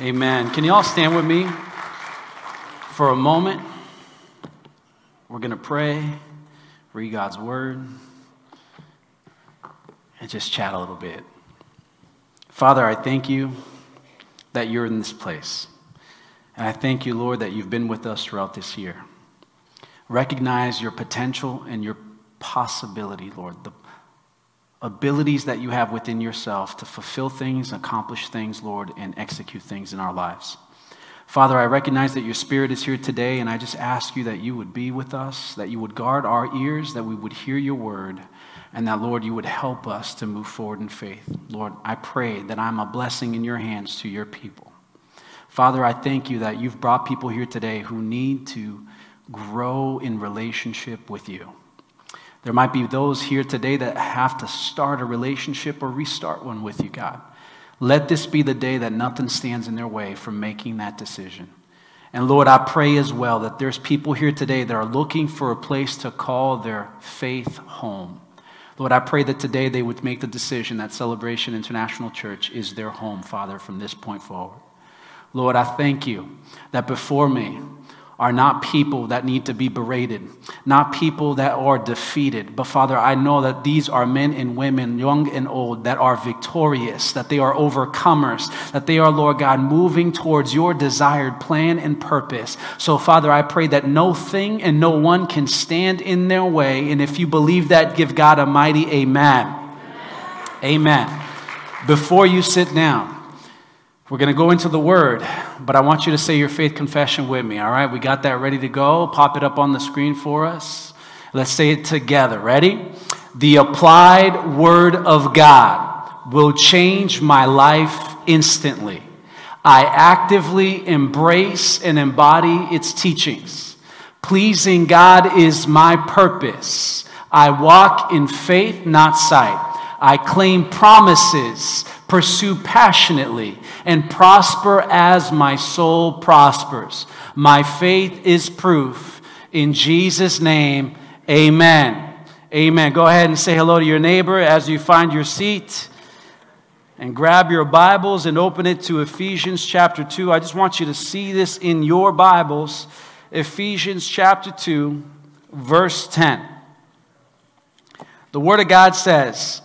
Amen. Can you all stand with me for a moment? We're going to pray, read God's word, and just chat a little bit. Father, I thank you that you're in this place. And I thank you, Lord, that you've been with us throughout this year. Recognize your potential and your possibility, Lord, the abilities that you have within yourself to fulfill things, accomplish things, Lord, and execute things in our lives. Father, I recognize that your spirit is here today, and I just ask you that you would be with us, that you would guard our ears, that we would hear your word, and that, Lord, you would help us to move forward in faith. Lord, I pray that I'm a blessing in your hands to your people. Father, I thank you that you've brought people here today who need to grow in relationship with you. There might be those here today that have to start a relationship or restart one with you, God. Let this be the day that nothing stands in their way from making that decision. And Lord, I pray as well that there's people here today that are looking for a place to call their faith home. Lord, I pray that today they would make the decision that Celebration International Church is their home, Father, from this point forward. Lord, I thank you that before me, are not people that need to be berated, not people that are defeated. But Father, I know that these are men and women, young and old, that are victorious, that they are overcomers, that they are, Lord God, moving towards your desired plan and purpose. So, Father, I pray that no thing and no one can stand in their way. And if you believe that, give God a mighty amen. Amen. amen. Before you sit down, we're going to go into the word, but I want you to say your faith confession with me, all right? We got that ready to go. Pop it up on the screen for us. Let's say it together. Ready? The applied word of God will change my life instantly. I actively embrace and embody its teachings. Pleasing God is my purpose. I walk in faith, not sight. I claim promises, pursue passionately, and prosper as my soul prospers. My faith is proof. In Jesus' name, amen. Amen. Go ahead and say hello to your neighbor as you find your seat. And grab your Bibles and open it to Ephesians chapter 2. I just want you to see this in your Bibles. Ephesians chapter 2, verse 10. The Word of God says,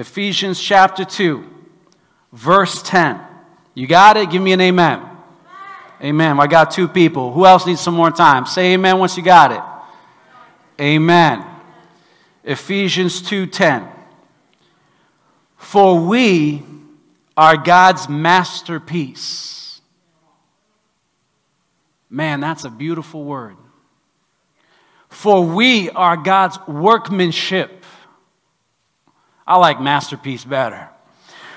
Ephesians chapter 2, verse 10. You got it? Give me an amen. Amen. I got two people. Who else needs some more time? Say amen once you got it. Amen. Ephesians 2:10. For we are God's masterpiece. Man, that's a beautiful word. For we are God's workmanship I like masterpiece better.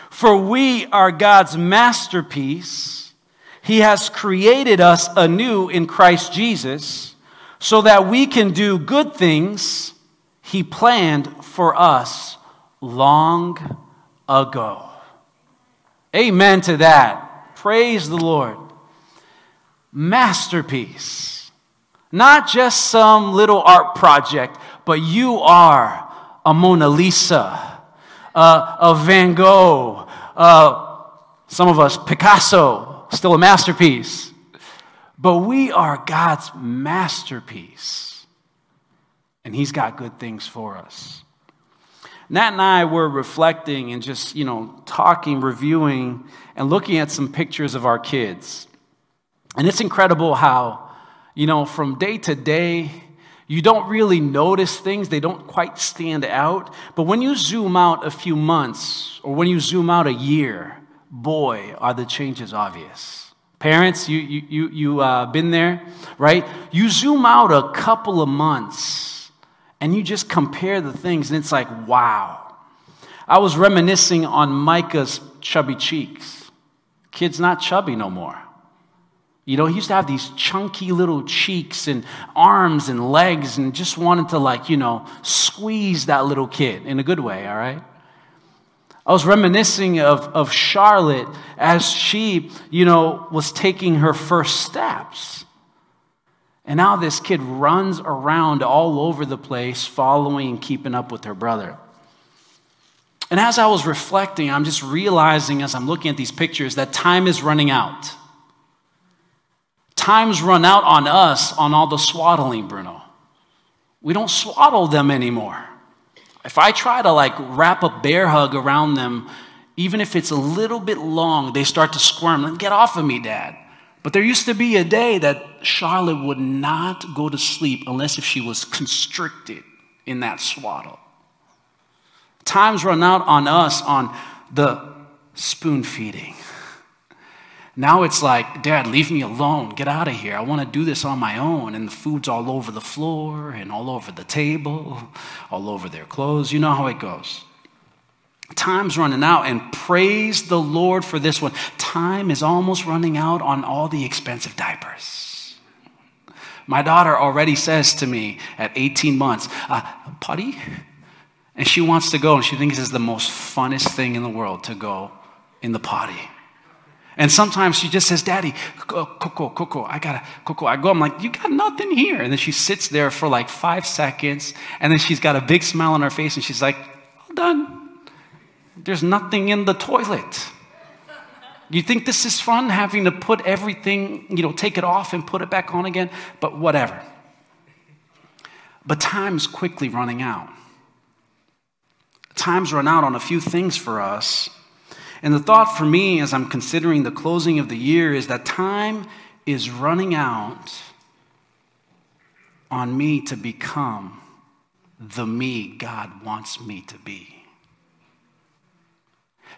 For we are God's masterpiece. He has created us anew in Christ Jesus so that we can do good things He planned for us long ago. Amen to that. Praise the Lord. Masterpiece. Not just some little art project, but you are a Mona Lisa uh, of Van Gogh, uh, some of us, Picasso, still a masterpiece. But we are God's masterpiece. And He's got good things for us. Nat and I were reflecting and just, you know, talking, reviewing, and looking at some pictures of our kids. And it's incredible how, you know, from day to day, you don't really notice things, they don't quite stand out. But when you zoom out a few months or when you zoom out a year, boy, are the changes obvious. Parents, you, you, you, you uh, been there, right? You zoom out a couple of months and you just compare the things, and it's like, wow. I was reminiscing on Micah's chubby cheeks. Kid's not chubby no more. You know, he used to have these chunky little cheeks and arms and legs and just wanted to, like, you know, squeeze that little kid in a good way, all right? I was reminiscing of, of Charlotte as she, you know, was taking her first steps. And now this kid runs around all over the place, following and keeping up with her brother. And as I was reflecting, I'm just realizing as I'm looking at these pictures that time is running out. Time's run out on us on all the swaddling, Bruno. We don't swaddle them anymore. If I try to like wrap a bear hug around them, even if it's a little bit long, they start to squirm. Get off of me, Dad. But there used to be a day that Charlotte would not go to sleep unless if she was constricted in that swaddle. Times run out on us on the spoon feeding. Now it's like, Dad, leave me alone. Get out of here. I want to do this on my own. And the food's all over the floor and all over the table, all over their clothes. You know how it goes. Time's running out, and praise the Lord for this one. Time is almost running out on all the expensive diapers. My daughter already says to me at 18 months, uh, Putty? And she wants to go, and she thinks it's the most funnest thing in the world to go in the potty. And sometimes she just says, Daddy, Coco, Coco, I gotta, Coco. I go, I'm like, you got nothing here. And then she sits there for like five seconds, and then she's got a big smile on her face, and she's like, all done. There's nothing in the toilet. You think this is fun, having to put everything, you know, take it off and put it back on again? But whatever. But time's quickly running out. Time's run out on a few things for us and the thought for me as I'm considering the closing of the year is that time is running out on me to become the me God wants me to be.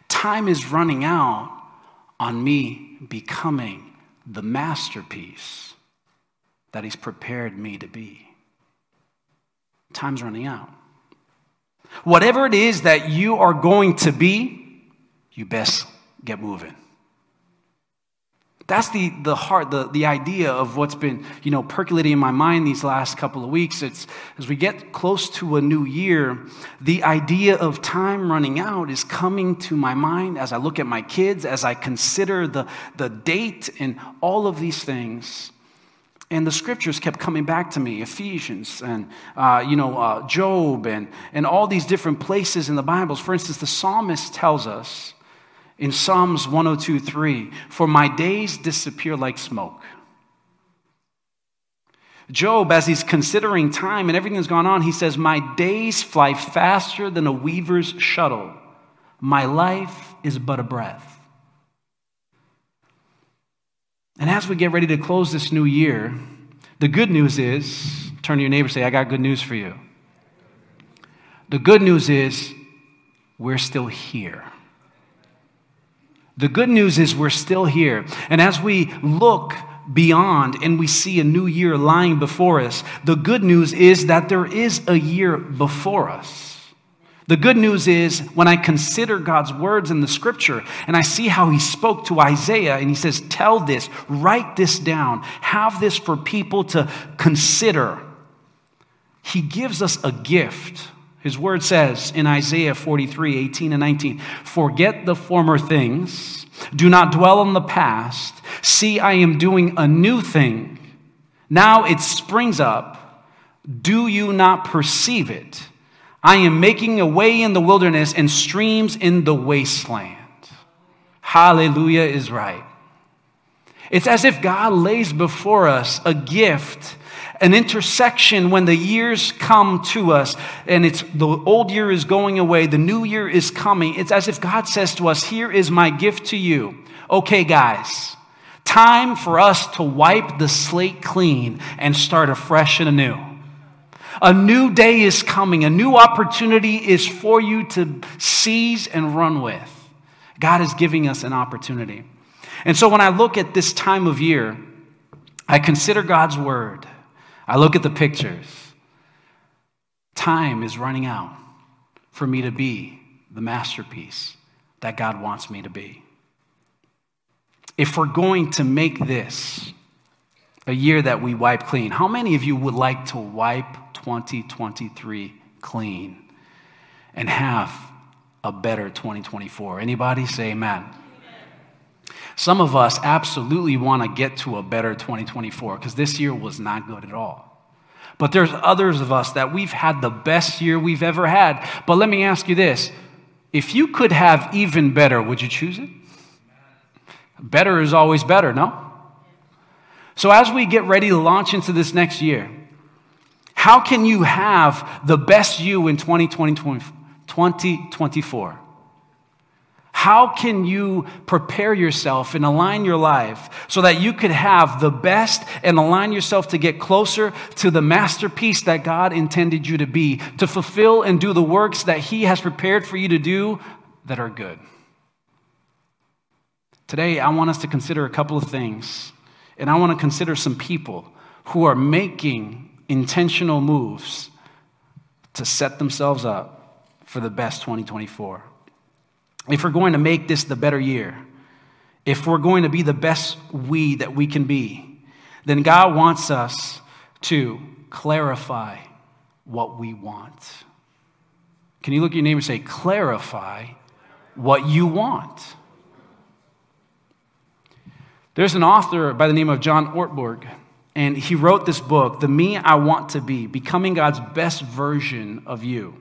Time is running out on me becoming the masterpiece that He's prepared me to be. Time's running out. Whatever it is that you are going to be, you best get moving. That's the, the heart, the, the idea of what's been, you know, percolating in my mind these last couple of weeks. It's as we get close to a new year, the idea of time running out is coming to my mind as I look at my kids, as I consider the, the date and all of these things. And the scriptures kept coming back to me Ephesians and, uh, you know, uh, Job and, and all these different places in the Bibles. For instance, the psalmist tells us in Psalms 102 3, for my days disappear like smoke. Job, as he's considering time and everything that's gone on, he says, My days fly faster than a weaver's shuttle. My life is but a breath. And as we get ready to close this new year, the good news is turn to your neighbor say, I got good news for you. The good news is we're still here. The good news is we're still here. And as we look beyond and we see a new year lying before us, the good news is that there is a year before us. The good news is when I consider God's words in the scripture and I see how he spoke to Isaiah and he says, Tell this, write this down, have this for people to consider. He gives us a gift. His word says in Isaiah 43 18 and 19, Forget the former things, do not dwell on the past. See, I am doing a new thing. Now it springs up. Do you not perceive it? I am making a way in the wilderness and streams in the wasteland. Hallelujah is right. It's as if God lays before us a gift an intersection when the years come to us and it's the old year is going away, the new year is coming. It's as if God says to us, Here is my gift to you. Okay, guys, time for us to wipe the slate clean and start afresh and anew. A new day is coming, a new opportunity is for you to seize and run with. God is giving us an opportunity. And so when I look at this time of year, I consider God's word. I look at the pictures. Time is running out for me to be the masterpiece that God wants me to be. If we're going to make this a year that we wipe clean, how many of you would like to wipe 2023 clean and have a better 2024? Anybody say amen? Some of us absolutely want to get to a better 2024 because this year was not good at all. But there's others of us that we've had the best year we've ever had. But let me ask you this If you could have even better, would you choose it? Better is always better, no? So, as we get ready to launch into this next year, how can you have the best you in 2020, 2024? How can you prepare yourself and align your life so that you could have the best and align yourself to get closer to the masterpiece that God intended you to be, to fulfill and do the works that He has prepared for you to do that are good? Today, I want us to consider a couple of things, and I want to consider some people who are making intentional moves to set themselves up for the best 2024 if we're going to make this the better year, if we're going to be the best we that we can be, then God wants us to clarify what we want. Can you look at your neighbor and say, clarify what you want? There's an author by the name of John Ortberg, and he wrote this book, The Me I Want to Be Becoming God's Best Version of You.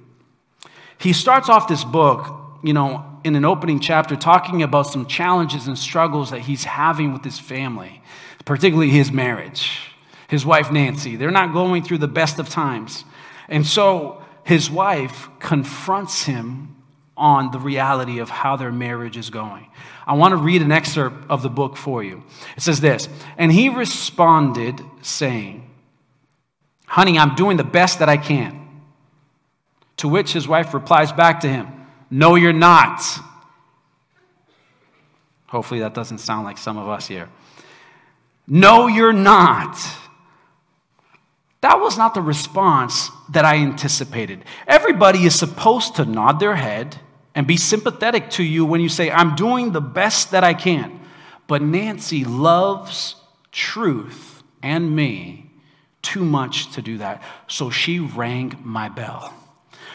He starts off this book, you know, in an opening chapter talking about some challenges and struggles that he's having with his family, particularly his marriage. His wife, Nancy, they're not going through the best of times. And so his wife confronts him on the reality of how their marriage is going. I want to read an excerpt of the book for you. It says this And he responded, saying, Honey, I'm doing the best that I can. To which his wife replies back to him, no, you're not. Hopefully, that doesn't sound like some of us here. No, you're not. That was not the response that I anticipated. Everybody is supposed to nod their head and be sympathetic to you when you say, I'm doing the best that I can. But Nancy loves truth and me too much to do that. So she rang my bell.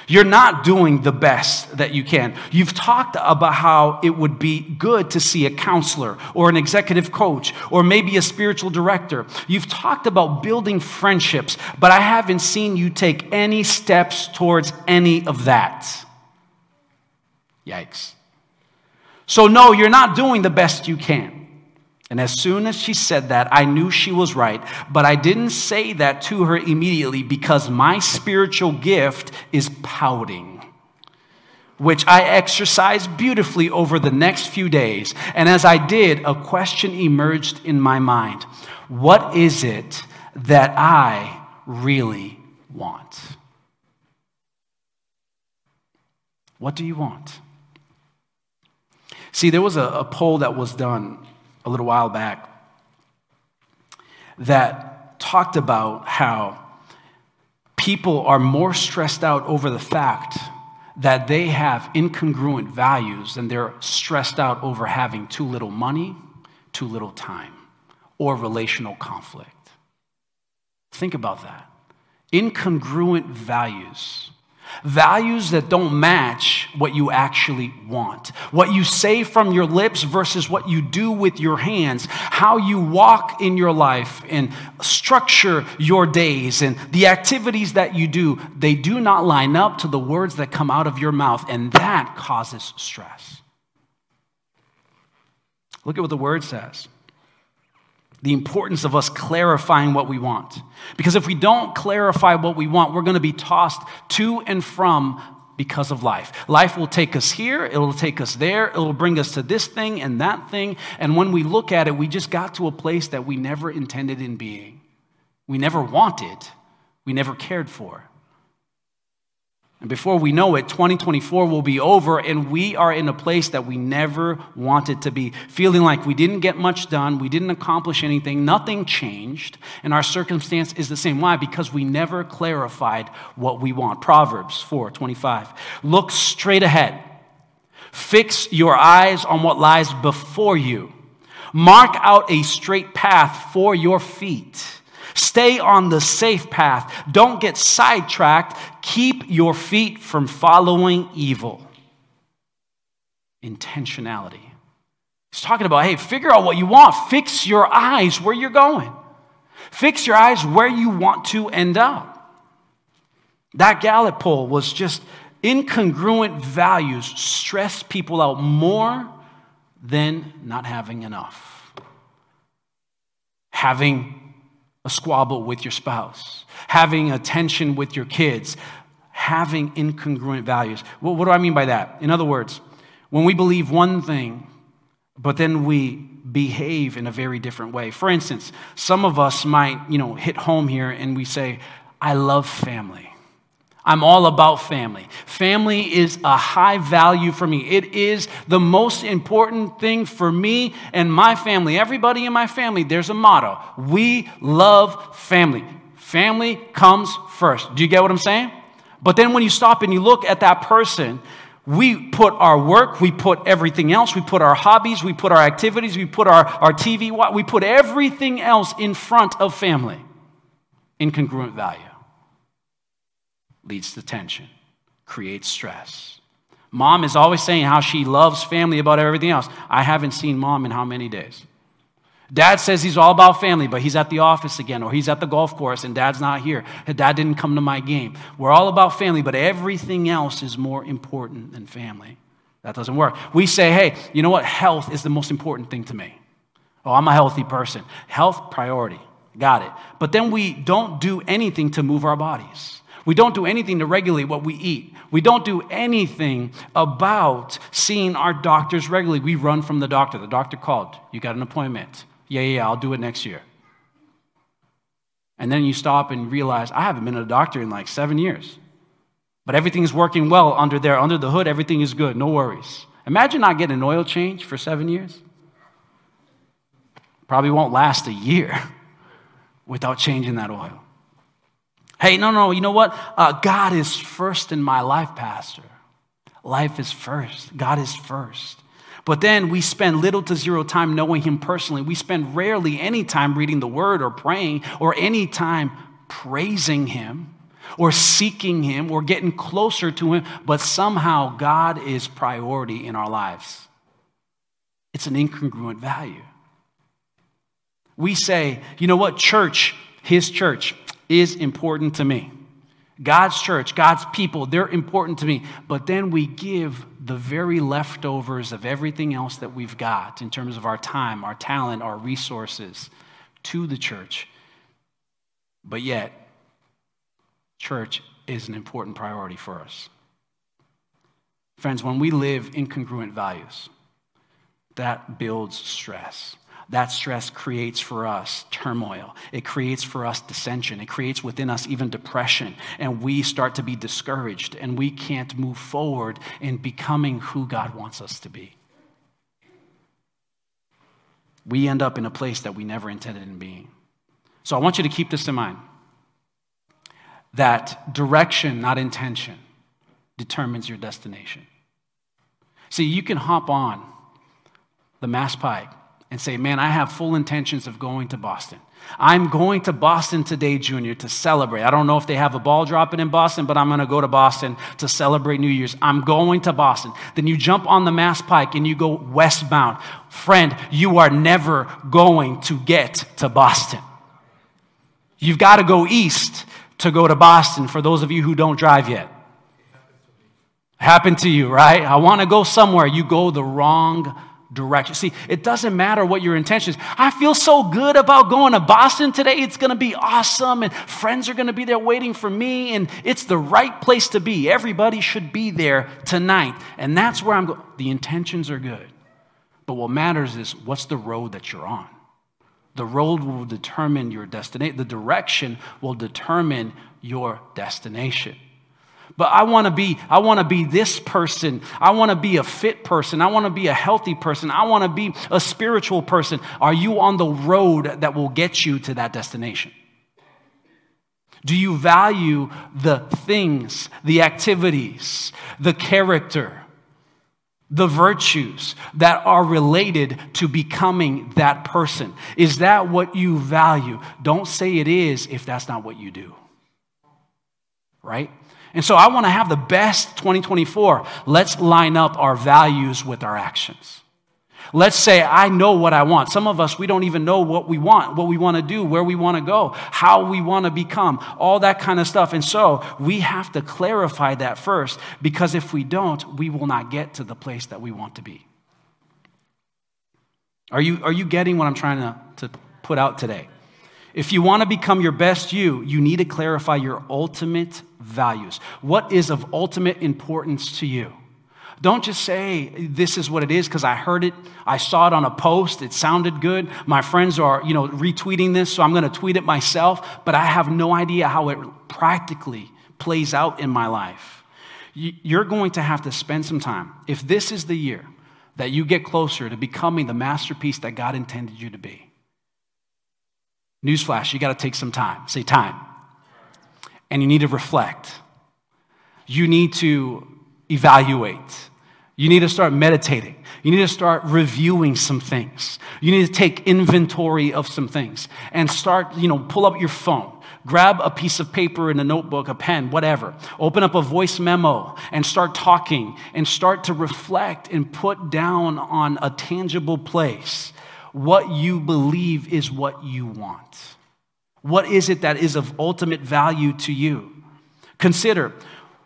You're not doing the best that you can. You've talked about how it would be good to see a counselor or an executive coach or maybe a spiritual director. You've talked about building friendships, but I haven't seen you take any steps towards any of that. Yikes. So, no, you're not doing the best you can. And as soon as she said that, I knew she was right. But I didn't say that to her immediately because my spiritual gift is pouting, which I exercised beautifully over the next few days. And as I did, a question emerged in my mind What is it that I really want? What do you want? See, there was a, a poll that was done a little while back that talked about how people are more stressed out over the fact that they have incongruent values and they're stressed out over having too little money, too little time, or relational conflict. Think about that. Incongruent values Values that don't match what you actually want. What you say from your lips versus what you do with your hands. How you walk in your life and structure your days and the activities that you do, they do not line up to the words that come out of your mouth, and that causes stress. Look at what the word says the importance of us clarifying what we want. Because if we don't clarify what we want, we're going to be tossed to and from because of life. Life will take us here, it'll take us there, it'll bring us to this thing and that thing. And when we look at it, we just got to a place that we never intended in being. We never wanted, we never cared for. And before we know it, 2024 will be over, and we are in a place that we never wanted to be, feeling like we didn't get much done, we didn't accomplish anything, nothing changed, and our circumstance is the same. Why? Because we never clarified what we want. Proverbs 4 25. Look straight ahead, fix your eyes on what lies before you, mark out a straight path for your feet. Stay on the safe path. Don't get sidetracked. Keep your feet from following evil. Intentionality. He's talking about, hey, figure out what you want. Fix your eyes where you're going. Fix your eyes where you want to end up. That Gallup poll was just incongruent values stress people out more than not having enough. Having a squabble with your spouse, having a tension with your kids, having incongruent values. Well, what do I mean by that? In other words, when we believe one thing, but then we behave in a very different way. For instance, some of us might, you know, hit home here and we say, I love family. I'm all about family. Family is a high value for me. It is the most important thing for me and my family. Everybody in my family, there's a motto. We love family. Family comes first. Do you get what I'm saying? But then when you stop and you look at that person, we put our work, we put everything else, we put our hobbies, we put our activities, we put our, our TV, we put everything else in front of family. Incongruent value leads to tension, creates stress. Mom is always saying how she loves family about everything else. I haven't seen mom in how many days? Dad says he's all about family, but he's at the office again, or he's at the golf course and dad's not here. Dad didn't come to my game. We're all about family, but everything else is more important than family. That doesn't work. We say, hey, you know what? Health is the most important thing to me. Oh, I'm a healthy person. Health, priority. Got it. But then we don't do anything to move our bodies. We don't do anything to regulate what we eat. We don't do anything about seeing our doctors regularly. We run from the doctor. The doctor called. You got an appointment. Yeah, yeah, I'll do it next year. And then you stop and realize, I haven't been to a doctor in like seven years. But everything's working well under there, under the hood, everything is good, no worries. Imagine not getting an oil change for seven years. Probably won't last a year without changing that oil. Hey, no, no, you know what? Uh, God is first in my life, Pastor. Life is first. God is first. But then we spend little to zero time knowing Him personally. We spend rarely any time reading the Word or praying or any time praising Him or seeking Him or getting closer to Him. But somehow God is priority in our lives. It's an incongruent value. We say, you know what, church, His church, is important to me. God's church, God's people, they're important to me. But then we give the very leftovers of everything else that we've got in terms of our time, our talent, our resources to the church. But yet, church is an important priority for us. Friends, when we live incongruent values, that builds stress that stress creates for us turmoil. It creates for us dissension. It creates within us even depression. And we start to be discouraged and we can't move forward in becoming who God wants us to be. We end up in a place that we never intended in being. So I want you to keep this in mind that direction, not intention, determines your destination. See, you can hop on the Mass Pike and say, Man, I have full intentions of going to Boston. I'm going to Boston today, Junior, to celebrate. I don't know if they have a ball dropping in Boston, but I'm going to go to Boston to celebrate New Year's. I'm going to Boston. Then you jump on the Mass Pike and you go westbound. Friend, you are never going to get to Boston. You've got to go east to go to Boston for those of you who don't drive yet. Happened to you, right? I want to go somewhere. You go the wrong direction. See, it doesn't matter what your intentions. I feel so good about going to Boston today. It's going to be awesome and friends are going to be there waiting for me and it's the right place to be. Everybody should be there tonight. And that's where I'm going. The intentions are good. But what matters is what's the road that you're on? The road will determine your destination. The direction will determine your destination. But I want to be I want to be this person. I want to be a fit person. I want to be a healthy person. I want to be a spiritual person. Are you on the road that will get you to that destination? Do you value the things, the activities, the character, the virtues that are related to becoming that person? Is that what you value? Don't say it is if that's not what you do. Right? And so I want to have the best 2024. Let's line up our values with our actions. Let's say I know what I want. Some of us, we don't even know what we want, what we want to do, where we want to go, how we want to become, all that kind of stuff. And so we have to clarify that first because if we don't, we will not get to the place that we want to be. Are you, are you getting what I'm trying to, to put out today? If you want to become your best you, you need to clarify your ultimate values. What is of ultimate importance to you? Don't just say this is what it is because I heard it, I saw it on a post, it sounded good. My friends are, you know, retweeting this, so I'm going to tweet it myself, but I have no idea how it practically plays out in my life. You're going to have to spend some time. If this is the year that you get closer to becoming the masterpiece that God intended you to be, Newsflash, you got to take some time. Say time. And you need to reflect. You need to evaluate. You need to start meditating. You need to start reviewing some things. You need to take inventory of some things and start, you know, pull up your phone. Grab a piece of paper and a notebook, a pen, whatever. Open up a voice memo and start talking and start to reflect and put down on a tangible place what you believe is what you want. What is it that is of ultimate value to you? Consider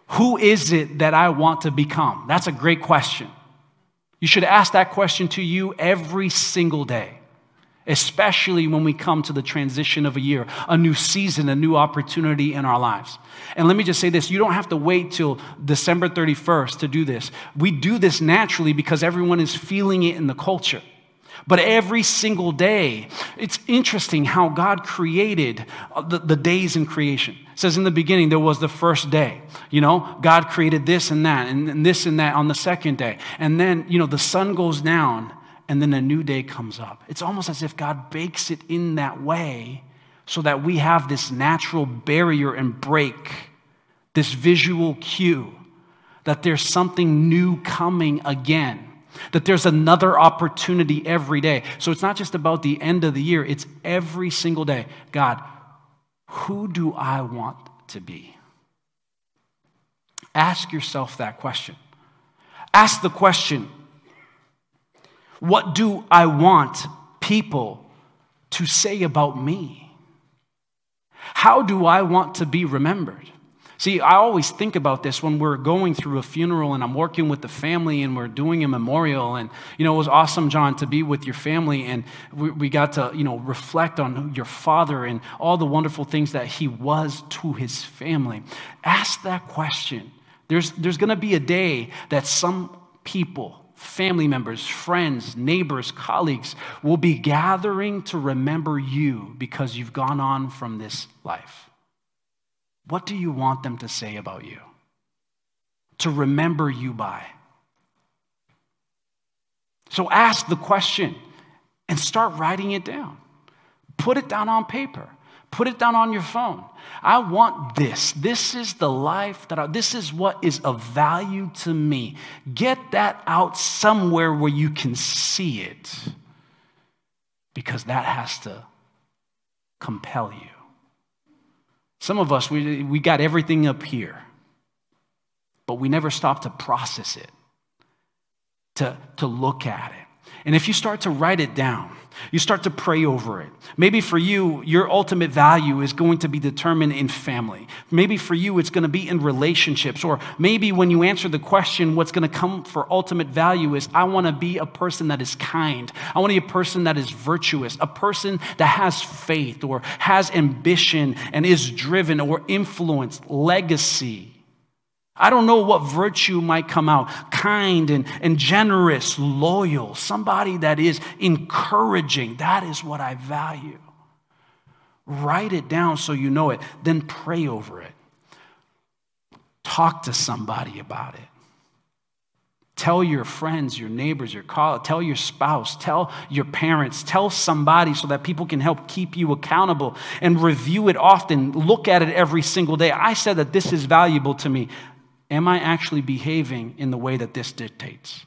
who is it that I want to become? That's a great question. You should ask that question to you every single day, especially when we come to the transition of a year, a new season, a new opportunity in our lives. And let me just say this you don't have to wait till December 31st to do this. We do this naturally because everyone is feeling it in the culture. But every single day, it's interesting how God created uh, the, the, days in creation. It says in the beginning, there was the first day. You know, God created this and that, and, and this and that on the second day. And then, you know, the sun goes down, and then a new day comes up. It's almost as if God bakes it in that way so that we have this natural barrier and break, this visual cue that there's something new coming again that there's another opportunity every day. So it's not just about the end of the year, it's every single day. God, who do I want to be? Ask yourself that question. Ask the question what do I want people to say about me? How do I want to be remembered? See, I always think about this when we're going through a funeral and I'm working with the family and we're doing a memorial. And, you know, it was awesome, John, to be with your family. And we, we got to, you know, reflect on your father and all the wonderful things that he was to his family. Ask that question. There's, there's going to be a day that some people, family members, friends, neighbors, colleagues will be gathering to remember you because you've gone on from this life. What do you want them to say about you? To remember you by? So ask the question and start writing it down. Put it down on paper. Put it down on your phone. I want this. This is the life that I, this is what is of value to me. Get that out somewhere where you can see it because that has to compel you. Some of us, we, we got everything up here, but we never stop to process it, to, to look at it. And if you start to write it down, you start to pray over it. Maybe for you, your ultimate value is going to be determined in family. Maybe for you, it's going to be in relationships. Or maybe when you answer the question, what's going to come for ultimate value is I want to be a person that is kind. I want to be a person that is virtuous, a person that has faith or has ambition and is driven or influenced, legacy. I don't know what virtue might come out kind and, and generous, loyal, somebody that is encouraging. That is what I value. Write it down so you know it, then pray over it. Talk to somebody about it. Tell your friends, your neighbors, your colleagues, tell your spouse, tell your parents, tell somebody so that people can help keep you accountable and review it often. Look at it every single day. I said that this is valuable to me. Am I actually behaving in the way that this dictates?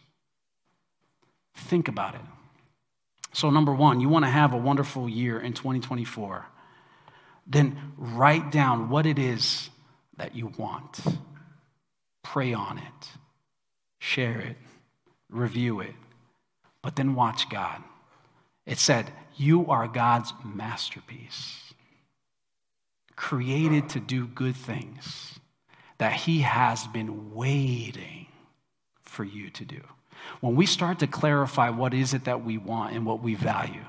Think about it. So, number one, you want to have a wonderful year in 2024. Then write down what it is that you want. Pray on it, share it, review it. But then watch God. It said, You are God's masterpiece, created to do good things that He has been waiting for you to do. When we start to clarify what is it that we want and what we value,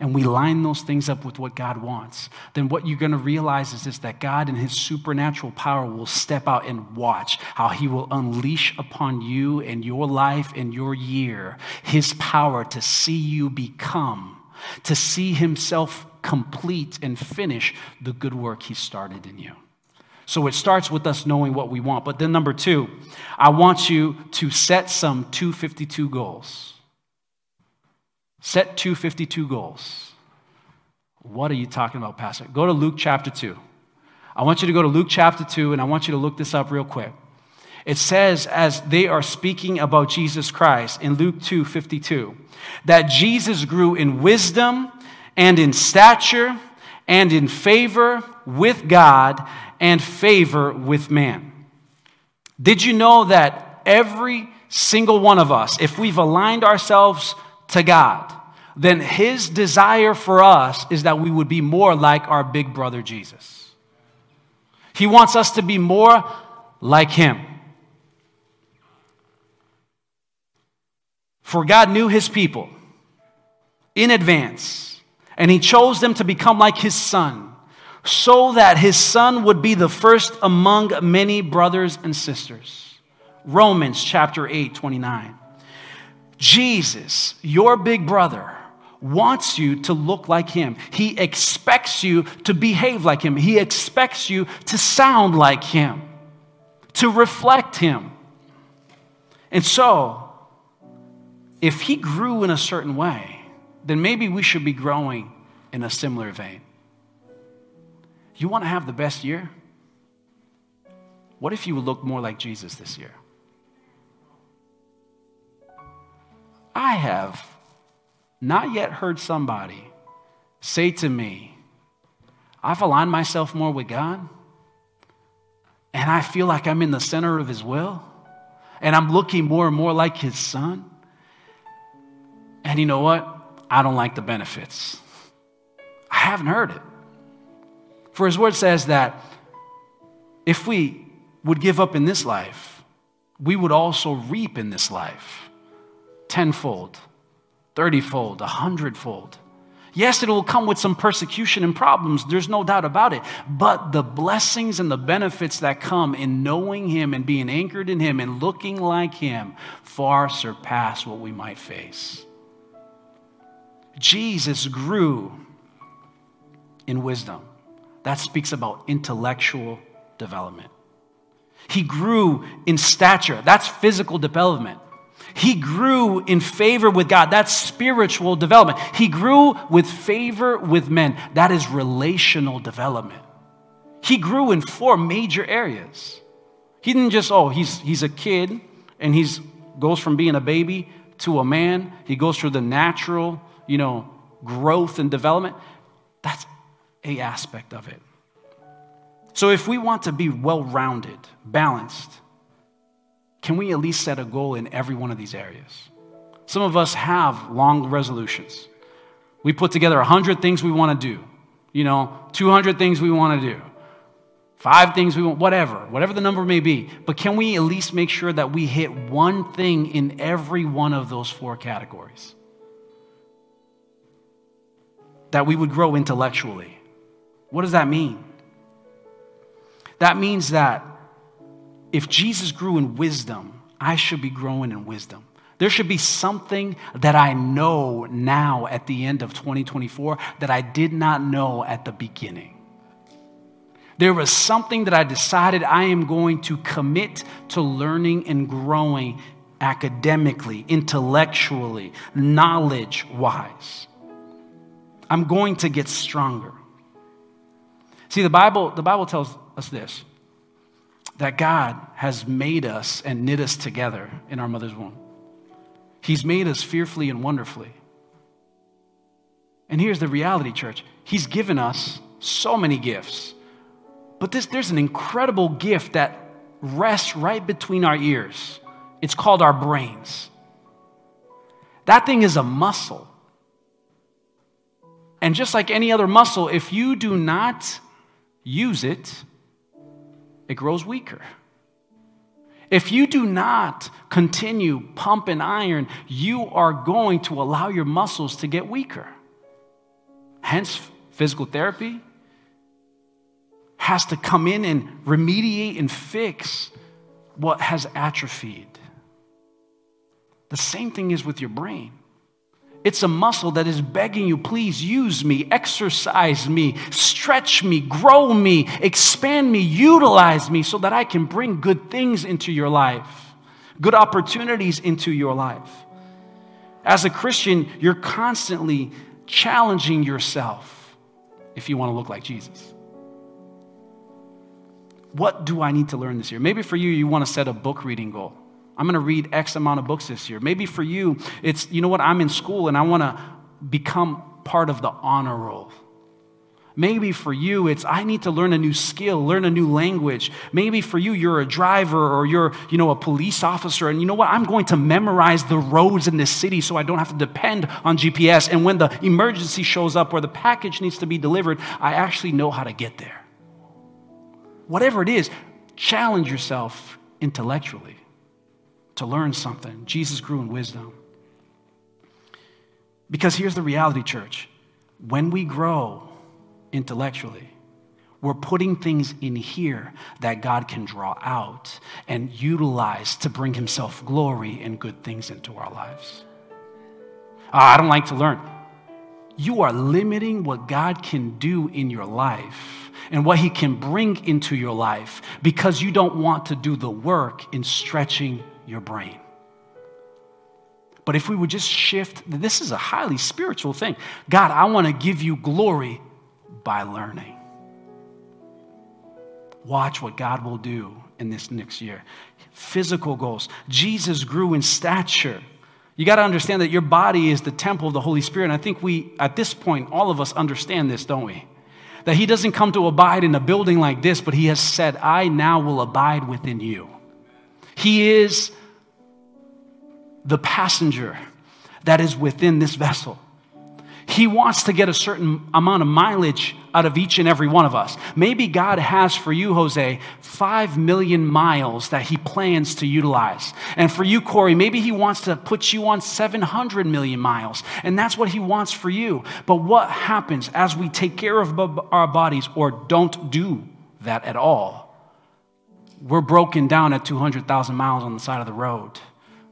and we line those things up with what God wants, then what you're going to realize is this that God in his supernatural power will step out and watch how he will unleash upon you and your life and your year his power to see you become, to see himself complete and finish the good work he started in you. So it starts with us knowing what we want. But then, number two, I want you to set some 252 goals. Set 252 goals. What are you talking about, Pastor? Go to Luke chapter 2. I want you to go to Luke chapter 2, and I want you to look this up real quick. It says, as they are speaking about Jesus Christ in Luke 2 52, that Jesus grew in wisdom and in stature and in favor with God and favor with man. Did you know that every single one of us, if we've aligned ourselves to God, then His desire for us is that we would be more like our big brother Jesus. He wants us to be more like Him. For God knew His people in advance, and He chose them to become like His Son, so that His Son would be the first among many brothers and sisters. Romans chapter 8, 29. Jesus, your big brother, wants you to look like him. He expects you to behave like him. He expects you to sound like him, to reflect him. And so, if he grew in a certain way, then maybe we should be growing in a similar vein. You want to have the best year? What if you look more like Jesus this year? I have not yet heard somebody say to me, I've aligned myself more with God, and I feel like I'm in the center of His will, and I'm looking more and more like His Son. And you know what? I don't like the benefits. I haven't heard it. For His Word says that if we would give up in this life, we would also reap in this life tenfold, thirtyfold, a hundredfold. Yes, it will come with some persecution and problems. There's no doubt about it. But the blessings and the benefits that come in knowing Him and being anchored in Him and looking like Him far surpass what we might face. Jesus grew in wisdom. That speaks about intellectual development. He grew in stature. That's physical development. He grew in favor with God. That's spiritual development. He grew with favor with men. That is relational development. He grew in four major areas. He didn't just, oh, he's, he's a kid and he goes from being a baby to a man. He goes through the natural, you know, growth and development. That's a aspect of it. So if we want to be well rounded, balanced, can we at least set a goal in every one of these areas? Some of us have long resolutions. We put together 100 things we want to do, you know, 200 things we want to do, five things we want, whatever, whatever the number may be. But can we at least make sure that we hit one thing in every one of those four categories? That we would grow intellectually. What does that mean? That means that if Jesus grew in wisdom, I should be growing in wisdom. There should be something that I know now at the end of 2024 that I did not know at the beginning. There was something that I decided I am going to commit to learning and growing academically, intellectually, knowledge wise. I'm going to get stronger. See, the Bible, the Bible tells us this that God has made us and knit us together in our mother's womb. He's made us fearfully and wonderfully. And here's the reality, church He's given us so many gifts. But this, there's an incredible gift that rests right between our ears. It's called our brains. That thing is a muscle. And just like any other muscle, if you do not use it, it grows weaker. If you do not continue pumping iron, you are going to allow your muscles to get weaker. Hence, physical therapy has to come in and remediate and fix what has atrophied. The same thing is with your brain. It's a muscle that is begging you, please use me, exercise me, stretch me, grow me, expand me, utilize me so that I can bring good things into your life, good opportunities into your life. As a Christian, you're constantly challenging yourself if you want to look like Jesus. What do I need to learn this year? Maybe for you, you want to set a book reading goal. I'm going to read X amount of books this year. Maybe for you, it's, you know what, I'm in school and I want to become part of the honor roll. Maybe for you, it's I need to learn a new skill, learn a new language. Maybe for you, you're a driver or you're, you know, a police officer, and you know what? I'm going to memorize the roads in this city so I don't have to depend on GPS. And when the emergency shows up or the package needs to be delivered, I actually know how to get there. Whatever it is, challenge yourself intellectually to learn something. Jesus grew in wisdom. Because here's the reality, church when we grow intellectually, we're putting things in here that God can draw out and utilize to bring Himself glory and good things into our lives. Ah, I don't like to learn. You are limiting what God can do in your life and what He can bring into your life because you don't want to do the work in stretching your brain. But if we would just shift, this is a highly spiritual thing. God, I want to give you glory by learning. Watch what God will do in this next year. Physical goals. Jesus grew in stature. You got to understand that your body is the temple of the Holy Spirit. And I think we, at this point, all of us understand this, don't we? That He doesn't come to abide in a building like this, but He has said, I now will abide within you. He is the passenger that is within this vessel. He wants to get a certain amount of mileage out of each and every one of us. Maybe God has for you, Jose, five million miles that He plans to utilize. And for you, Corey, maybe He wants to put you on 700 million miles. And that's what He wants for you. But what happens as we take care of our bodies or don't do that at all? We're broken down at 200,000 miles on the side of the road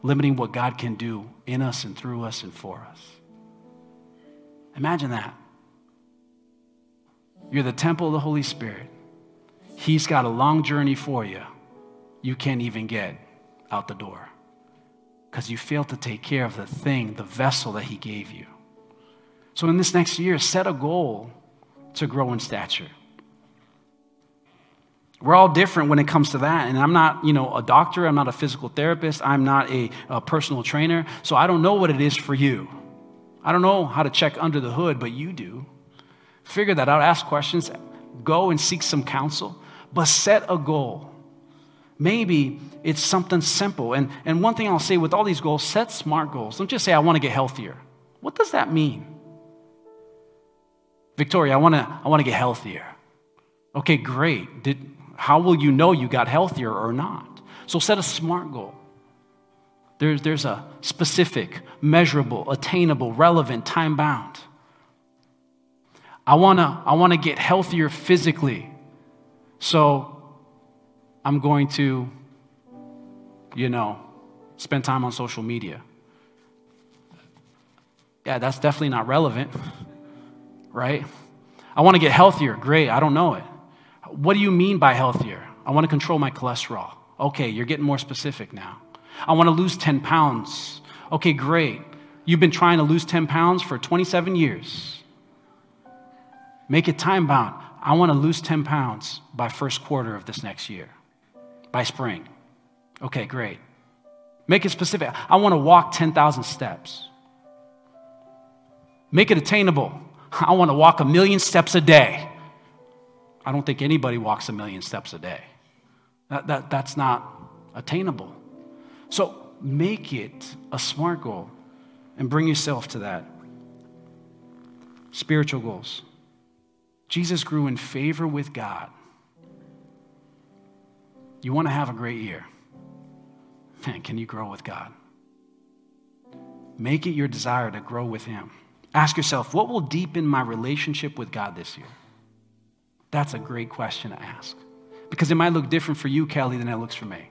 limiting what God can do in us and through us and for us. Imagine that. You're the temple of the Holy Spirit. He's got a long journey for you. You can't even get out the door because you failed to take care of the thing, the vessel that He gave you. So, in this next year, set a goal to grow in stature. We're all different when it comes to that. And I'm not, you know, a doctor. I'm not a physical therapist. I'm not a, a, personal trainer. So I don't know what it is for you. I don't know how to check under the hood, but you do. Figure that out. Ask questions. Go and seek some counsel. But set a goal. Maybe it's something simple. And, and one thing I'll say with all these goals, set smart goals. Don't just say, I want to get healthier. What does that mean? Victoria, I want to, I want to get healthier. Okay, great. Did, how will you know you got healthier or not? So set a smart goal. There's, there's a specific, measurable, attainable, relevant, time bound. I wanna, I wanna get healthier physically. So I'm going to, you know, spend time on social media. Yeah, that's definitely not relevant, right? I wanna get healthier. Great, I don't know it. What do you mean by healthier? I want to control my cholesterol. Okay, you're getting more specific now. I want to lose 10 pounds. Okay, great. You've been trying to lose 10 pounds for 27 years. Make it time bound. I want to lose 10 pounds by first quarter of this next year, by spring. Okay, great. Make it specific. I want to walk 10,000 steps. Make it attainable. I want to walk a million steps a day. I don't think anybody walks a million steps a day. That, that, that's not attainable. So make it a SMART goal. and bring yourself to that. Spiritual goals. Jesus grew in favor with God. You want to have a great year. Man, can you grow with God? Make it your desire to grow with Him. Ask yourself, what will deepen my relationship with God this year? That's a great question to ask. Because it might look different for you, Kelly, than it looks for me.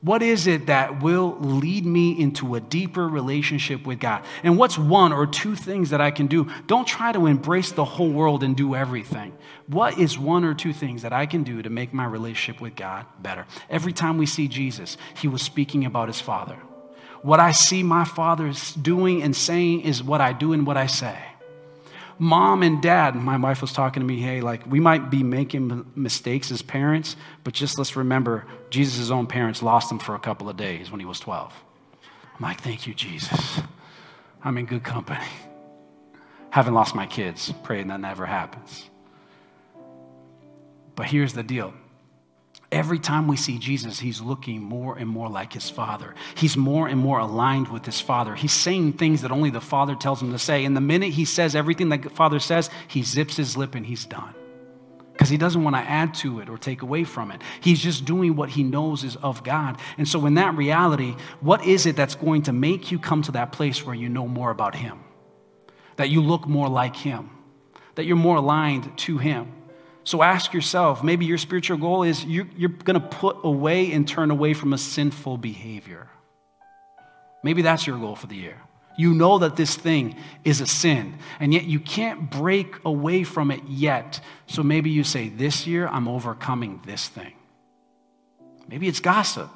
What is it that will lead me into a deeper relationship with God? And what's one or two things that I can do? Don't try to embrace the whole world and do everything. What is one or two things that I can do to make my relationship with God better? Every time we see Jesus, he was speaking about his Father. What I see my Father doing and saying is what I do and what I say mom and dad, my wife was talking to me, hey, like we might be making mistakes as parents, but just let's remember Jesus' own parents lost him for a couple of days when he was 12. I'm like, thank you, Jesus. I'm in good company. Haven't lost my kids, praying that never happens. But here's the deal Every time we see Jesus, he's looking more and more like his Father. He's more and more aligned with his Father. He's saying things that only the Father tells him to say. And the minute he says everything that the Father says, he zips his lip and he's done. Because he doesn't want to add to it or take away from it. He's just doing what he knows is of God. And so, in that reality, what is it that's going to make you come to that place where you know more about him? That you look more like him? That you're more aligned to him? So ask yourself maybe your spiritual goal is you're, you're going to put away and turn away from a sinful behavior. Maybe that's your goal for the year. You know that this thing is a sin, and yet you can't break away from it yet. So maybe you say, This year I'm overcoming this thing. Maybe it's gossip.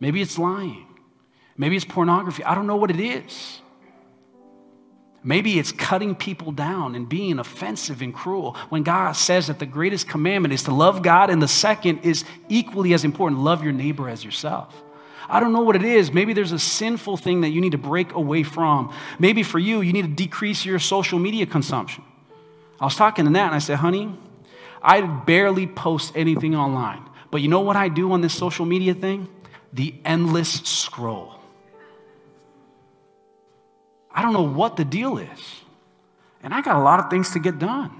Maybe it's lying. Maybe it's pornography. I don't know what it is. Maybe it's cutting people down and being offensive and cruel when God says that the greatest commandment is to love God and the second is equally as important love your neighbor as yourself. I don't know what it is. Maybe there's a sinful thing that you need to break away from. Maybe for you, you need to decrease your social media consumption. I was talking to Nat and I said, honey, I barely post anything online. But you know what I do on this social media thing? The endless scroll. I don't know what the deal is. And I got a lot of things to get done.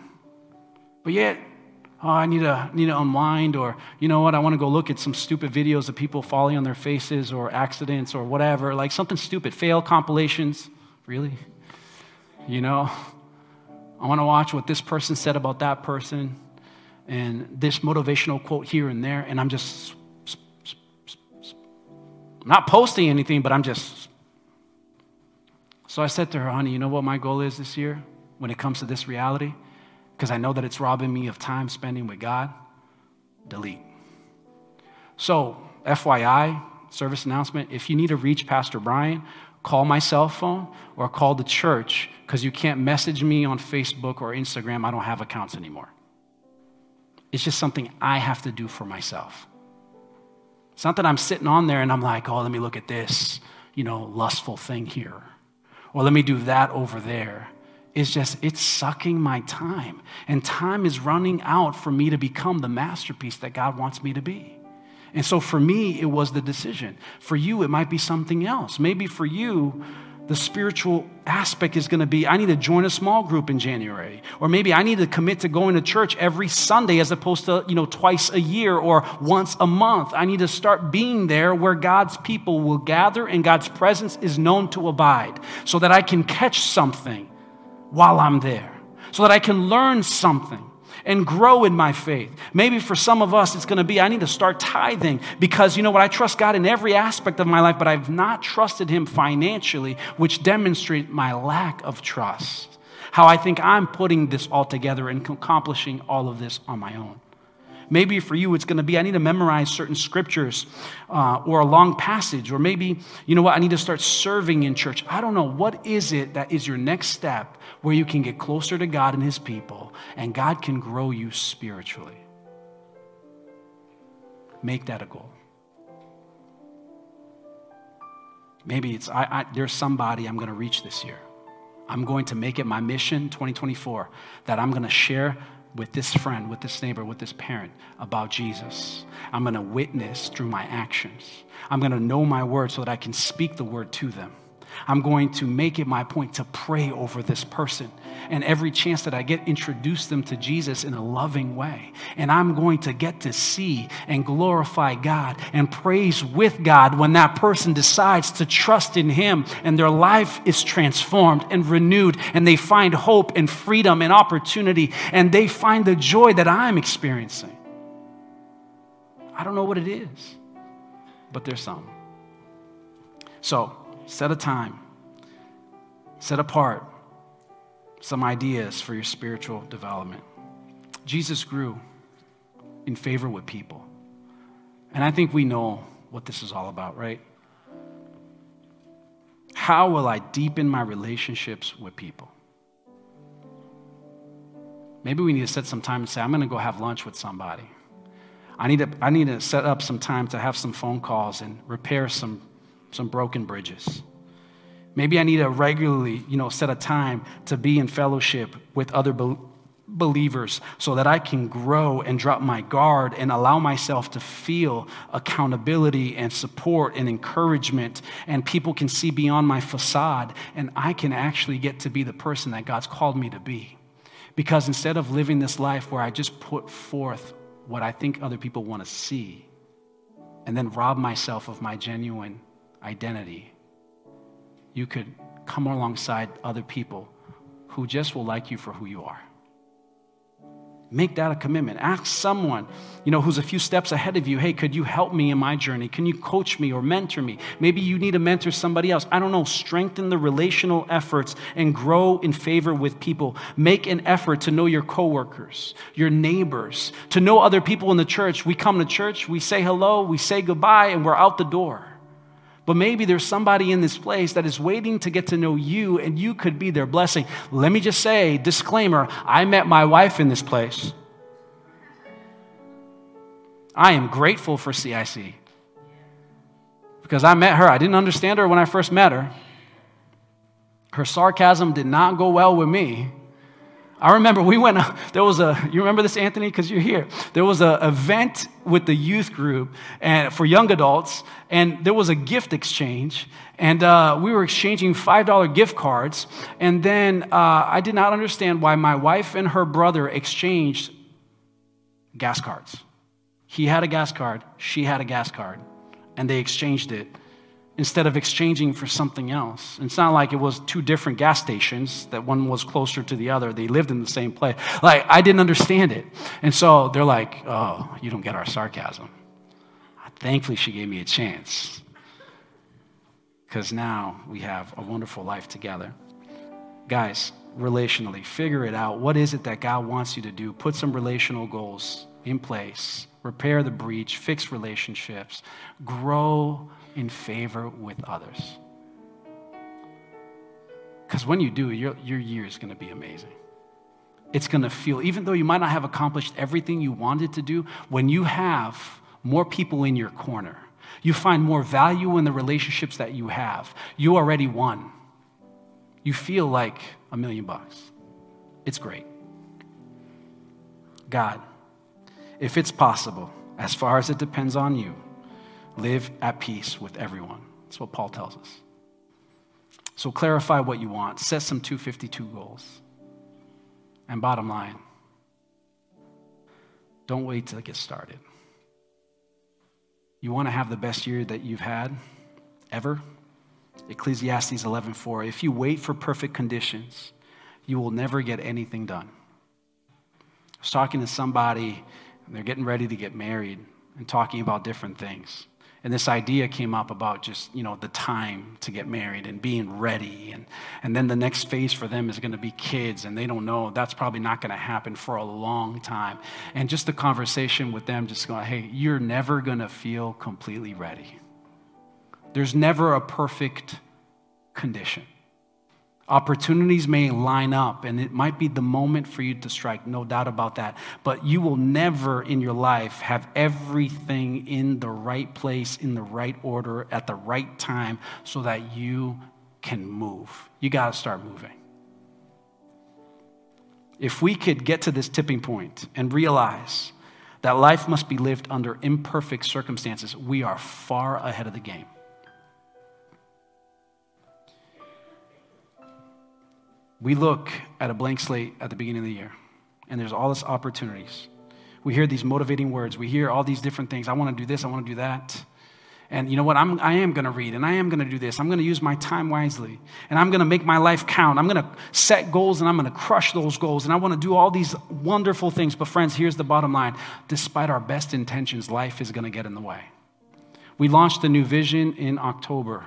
But yet, oh, I need to, need to unwind, or you know what, I want to go look at some stupid videos of people falling on their faces or accidents or whatever, like something stupid, fail compilations. Really? You know? I want to watch what this person said about that person and this motivational quote here and there, and I'm just I'm not posting anything, but I'm just so I said to her, honey, you know what my goal is this year when it comes to this reality? Because I know that it's robbing me of time spending with God. Delete. So, FYI, service announcement if you need to reach Pastor Brian, call my cell phone or call the church because you can't message me on Facebook or Instagram. I don't have accounts anymore. It's just something I have to do for myself. It's not that I'm sitting on there and I'm like, oh, let me look at this, you know, lustful thing here or let me do that over there. It's just, it's sucking my time. And time is running out for me to become the masterpiece that God wants me to be. And so for me, it was the decision. For you, it might be something else. Maybe for you, the spiritual aspect is going to be I need to join a small group in January. Or maybe I need to commit to going to church every Sunday as opposed to, you know, twice a year or once a month. I need to start being there where God's people will gather and God's presence is known to abide so that I can catch something while I'm there. So that I can learn something and grow in my faith. Maybe for some of us, it's going to be I need to start tithing because you know what? I trust God in every aspect of my life, but I've not trusted Him financially, which demonstrates my lack of trust. How I think I'm putting this all together and accomplishing all of this on my own. Maybe for you, it's going to be I need to memorize certain scriptures uh, or a long passage, or maybe, you know what, I need to start serving in church. I don't know. What is it that is your next step where you can get closer to God and His people and God can grow you spiritually? Make that a goal. Maybe it's, I, I, there's somebody I'm going to reach this year. I'm going to make it my mission 2024 that I'm going to share with this friend, with this neighbor, with this parent about Jesus. I'm going to witness through my actions. I'm going to know my word so that I can speak the word to them. I'm going to make it my point to pray over this person. And every chance that I get, introduce them to Jesus in a loving way. And I'm going to get to see and glorify God and praise with God when that person decides to trust in Him and their life is transformed and renewed and they find hope and freedom and opportunity and they find the joy that I'm experiencing. I don't know what it is, but there's some. So, set a time, set apart some ideas for your spiritual development. Jesus grew in favor with people. And I think we know what this is all about, right? How will I deepen my relationships with people? Maybe we need to set some time and say, I'm going to go have lunch with somebody. I need, to, I need to set up some time to have some phone calls and repair some, some broken bridges. Maybe I need to regularly, you know, set a time to be in fellowship with other be- believers so that I can grow and drop my guard and allow myself to feel accountability and support and encouragement and people can see beyond my facade and I can actually get to be the person that God's called me to be. Because instead of living this life where I just put forth what I think other people want to see and then rob myself of my genuine identity, you could come alongside other people who just will like you for who you are. Make that a commitment. Ask someone, you know, who's a few steps ahead of you, hey, could you help me in my journey? Can you coach me or mentor me? Maybe you need to mentor somebody else. I don't know. Strengthen the relational efforts and grow in favor with people. Make an effort to know your coworkers, your neighbors, to know other people in the church. We come to church, we say hello, we say goodbye, and we're out the door. But maybe there's somebody in this place that is waiting to get to know you and you could be their blessing. Let me just say, disclaimer I met my wife in this place. I am grateful for CIC because I met her. I didn't understand her when I first met her. Her sarcasm did not go well with me. I remember we went, there was a, you remember this, Anthony, because you're here. There was an event with the youth group and for young adults, and there was a gift exchange, and uh, we were exchanging $5 gift cards. And then uh, I did not understand why my wife and her brother exchanged gas cards. He had a gas card, she had a gas card, and they exchanged it instead of exchanging for something else. It's not like it was two different gas stations, that one was closer to the other. They lived in the same place. Like, I didn't understand it. And so they're like, oh, you don't get our sarcasm. Thankfully, she gave me a chance. Because now we have a wonderful life together. Guys, relationally, figure it out. What is it that God wants you to do? Put some relational goals in place, repair the breach, fix relationships, grow in favor with others. Because when you do, your, your year is going to be amazing. It's going to feel, even though you might not have accomplished everything you wanted to do, when you have more people in your corner, you find more value in the relationships that you have, you already won. You feel like a million bucks. It's great. God, if it's possible, as far as it depends on you, Live at peace with everyone. That's what Paul tells us. So clarify what you want, set some 252 goals. And bottom line, don't wait it gets started. You want to have the best year that you've had ever? Ecclesiastes 11:4 If you wait for perfect conditions, you will never get anything done. I was talking to somebody, and they're getting ready to get married and talking about different things and this idea came up about just you know the time to get married and being ready. And, and then the next phase for them is going to be kids and they don't know. That's probably not going to happen for a long time. And just the conversation with them just going hey you're never going to feel completely ready. There's never a perfect condition Opportunities may line up, and it might be the moment for you to strike, no doubt about that. But you will never in your life have everything in the right place, in the right order, at the right time, so that you can move. You got to start moving. If we could get to this tipping point and realize that life must be lived under imperfect circumstances, we are far ahead of the game. We look at a blank slate at the beginning of the year, and there's all these opportunities. We hear these motivating words. We hear all these different things. I want to do this, I want to do that. And you know what? I'm, I am going to read and I am going to do this. I'm going to use my time wisely and I'm going to make my life count. I'm going to set goals and I'm going to crush those goals. And I want to do all these wonderful things. But, friends, here's the bottom line despite our best intentions, life is going to get in the way. We launched a new vision in October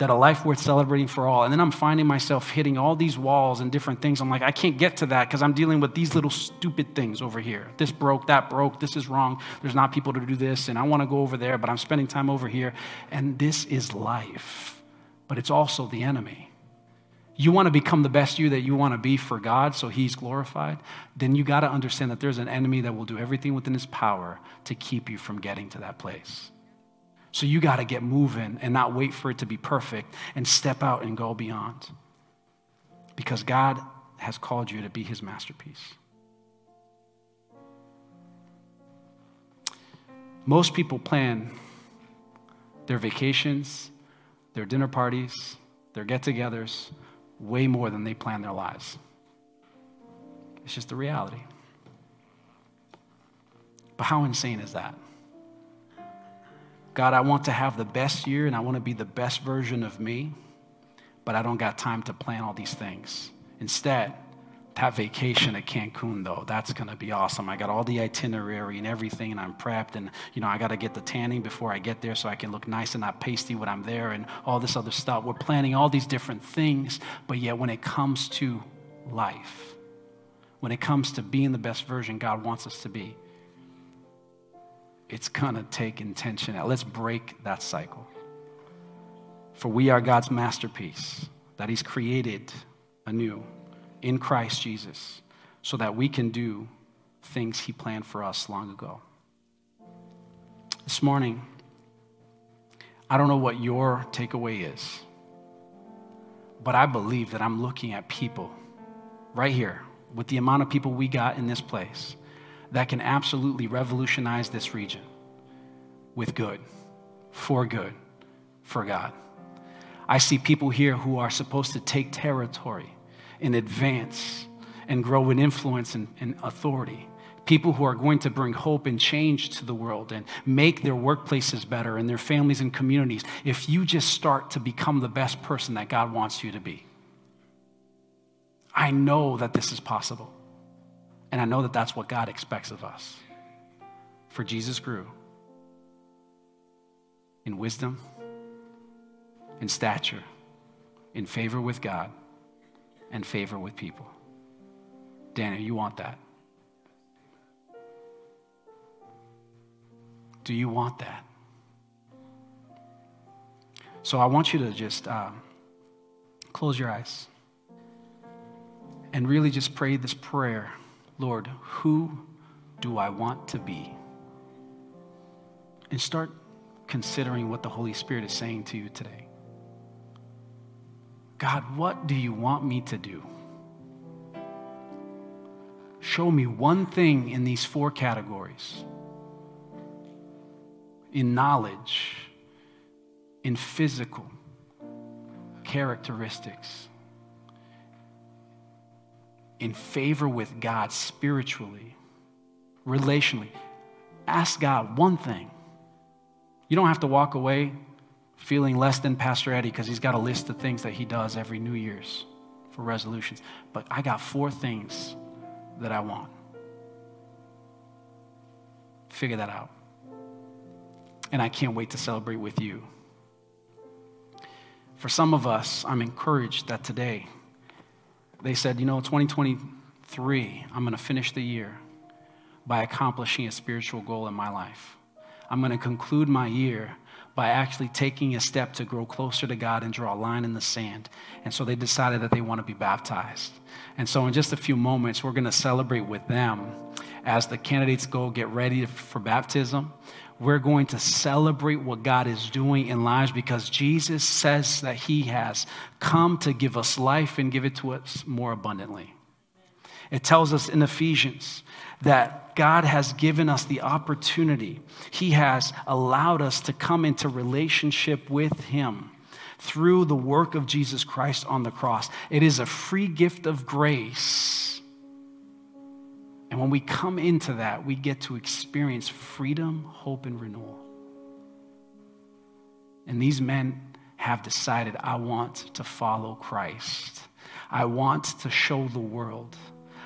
that a life worth celebrating for all. And then I'm finding myself hitting all these walls and different things. I'm like, I can't get to that because I'm dealing with these little stupid things over here. This broke, that broke, this is wrong. There's not people to do this, and I want to go over there, but I'm spending time over here. And this is life, but it's also the enemy. You want to become the best you that you want to be for God so He's glorified, then you got to understand that there's an enemy that will do everything within His power to keep you from getting to that place. So you got to get moving and not wait for it to be perfect and step out and go beyond. Because God has called you to be his masterpiece. Most people plan their vacations, their dinner parties, their get togethers way more than they plan their lives. It's just the reality. But how insane is that? God, I want to have the best year and I want to be the best version of me, but I don't got time to plan all these things. Instead, that vacation at Cancun, though, that's going to be awesome. I got all the itinerary and everything, and I'm prepped. And, you know, I got to get the tanning before I get there so I can look nice and not pasty when I'm there and all this other stuff. We're planning all these different things, but yet when it comes to life, when it comes to being the best version God wants us to be, it's going to take intention. Let's break that cycle. For we are God's masterpiece that He's created anew in Christ Jesus so that we can do things He planned for us long ago. This morning, I don't know what your takeaway is, but I believe that I'm looking at people right here with the amount of people we got in this place that can absolutely revolutionize this region with good, for good, for God. I see people here who are supposed to take territory and advance and grow in influence and, and, authority. People who are going to bring hope and change to the world and make their workplaces better and their families and communities if you just start to become the best person that God wants you to be. I know that this is possible. And I know that that's what God expects of us. For Jesus grew in wisdom, in stature, in favor with God, and favor with people. Daniel, you want that? Do you want that? So I want you to just um, close your eyes and really just pray this prayer Lord, who do I want to be? And start considering what the Holy Spirit is saying to you today. God, what do you want me to do? Show me one thing in these four categories in knowledge, in physical characteristics, in favor with God spiritually, relationally. Ask God one thing. You don't have to walk away feeling less than Pastor Eddie because he's got a list of things that he does every New Year's for resolutions. But I got four things that I want. Figure that out. And I can't wait to celebrate with you. For some of us, I'm encouraged that today they said, you know, 2023, I'm going to finish the year by accomplishing a spiritual goal in my life. I'm going to conclude my year by actually taking a step to grow closer to God and draw a line in the sand. And so they decided that they want to be baptized. And so, in just a few moments, we're going to celebrate with them as the candidates go get ready for baptism. We're going to celebrate what God is doing in lives because Jesus says that He has come to give us life and give it to us more abundantly. It tells us in Ephesians that God has given us the opportunity, He has allowed us to come into relationship with Him through the work of Jesus Christ on the cross. It is a free gift of grace. And when we come into that, we get to experience freedom, hope, and renewal. And these men have decided, I want to follow Christ. I want to show the world.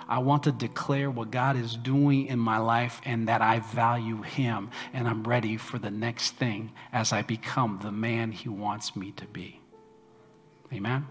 I want to declare what God is doing in my life and that I value Him and I'm ready for the next thing as I become the man He wants me to be. Amen.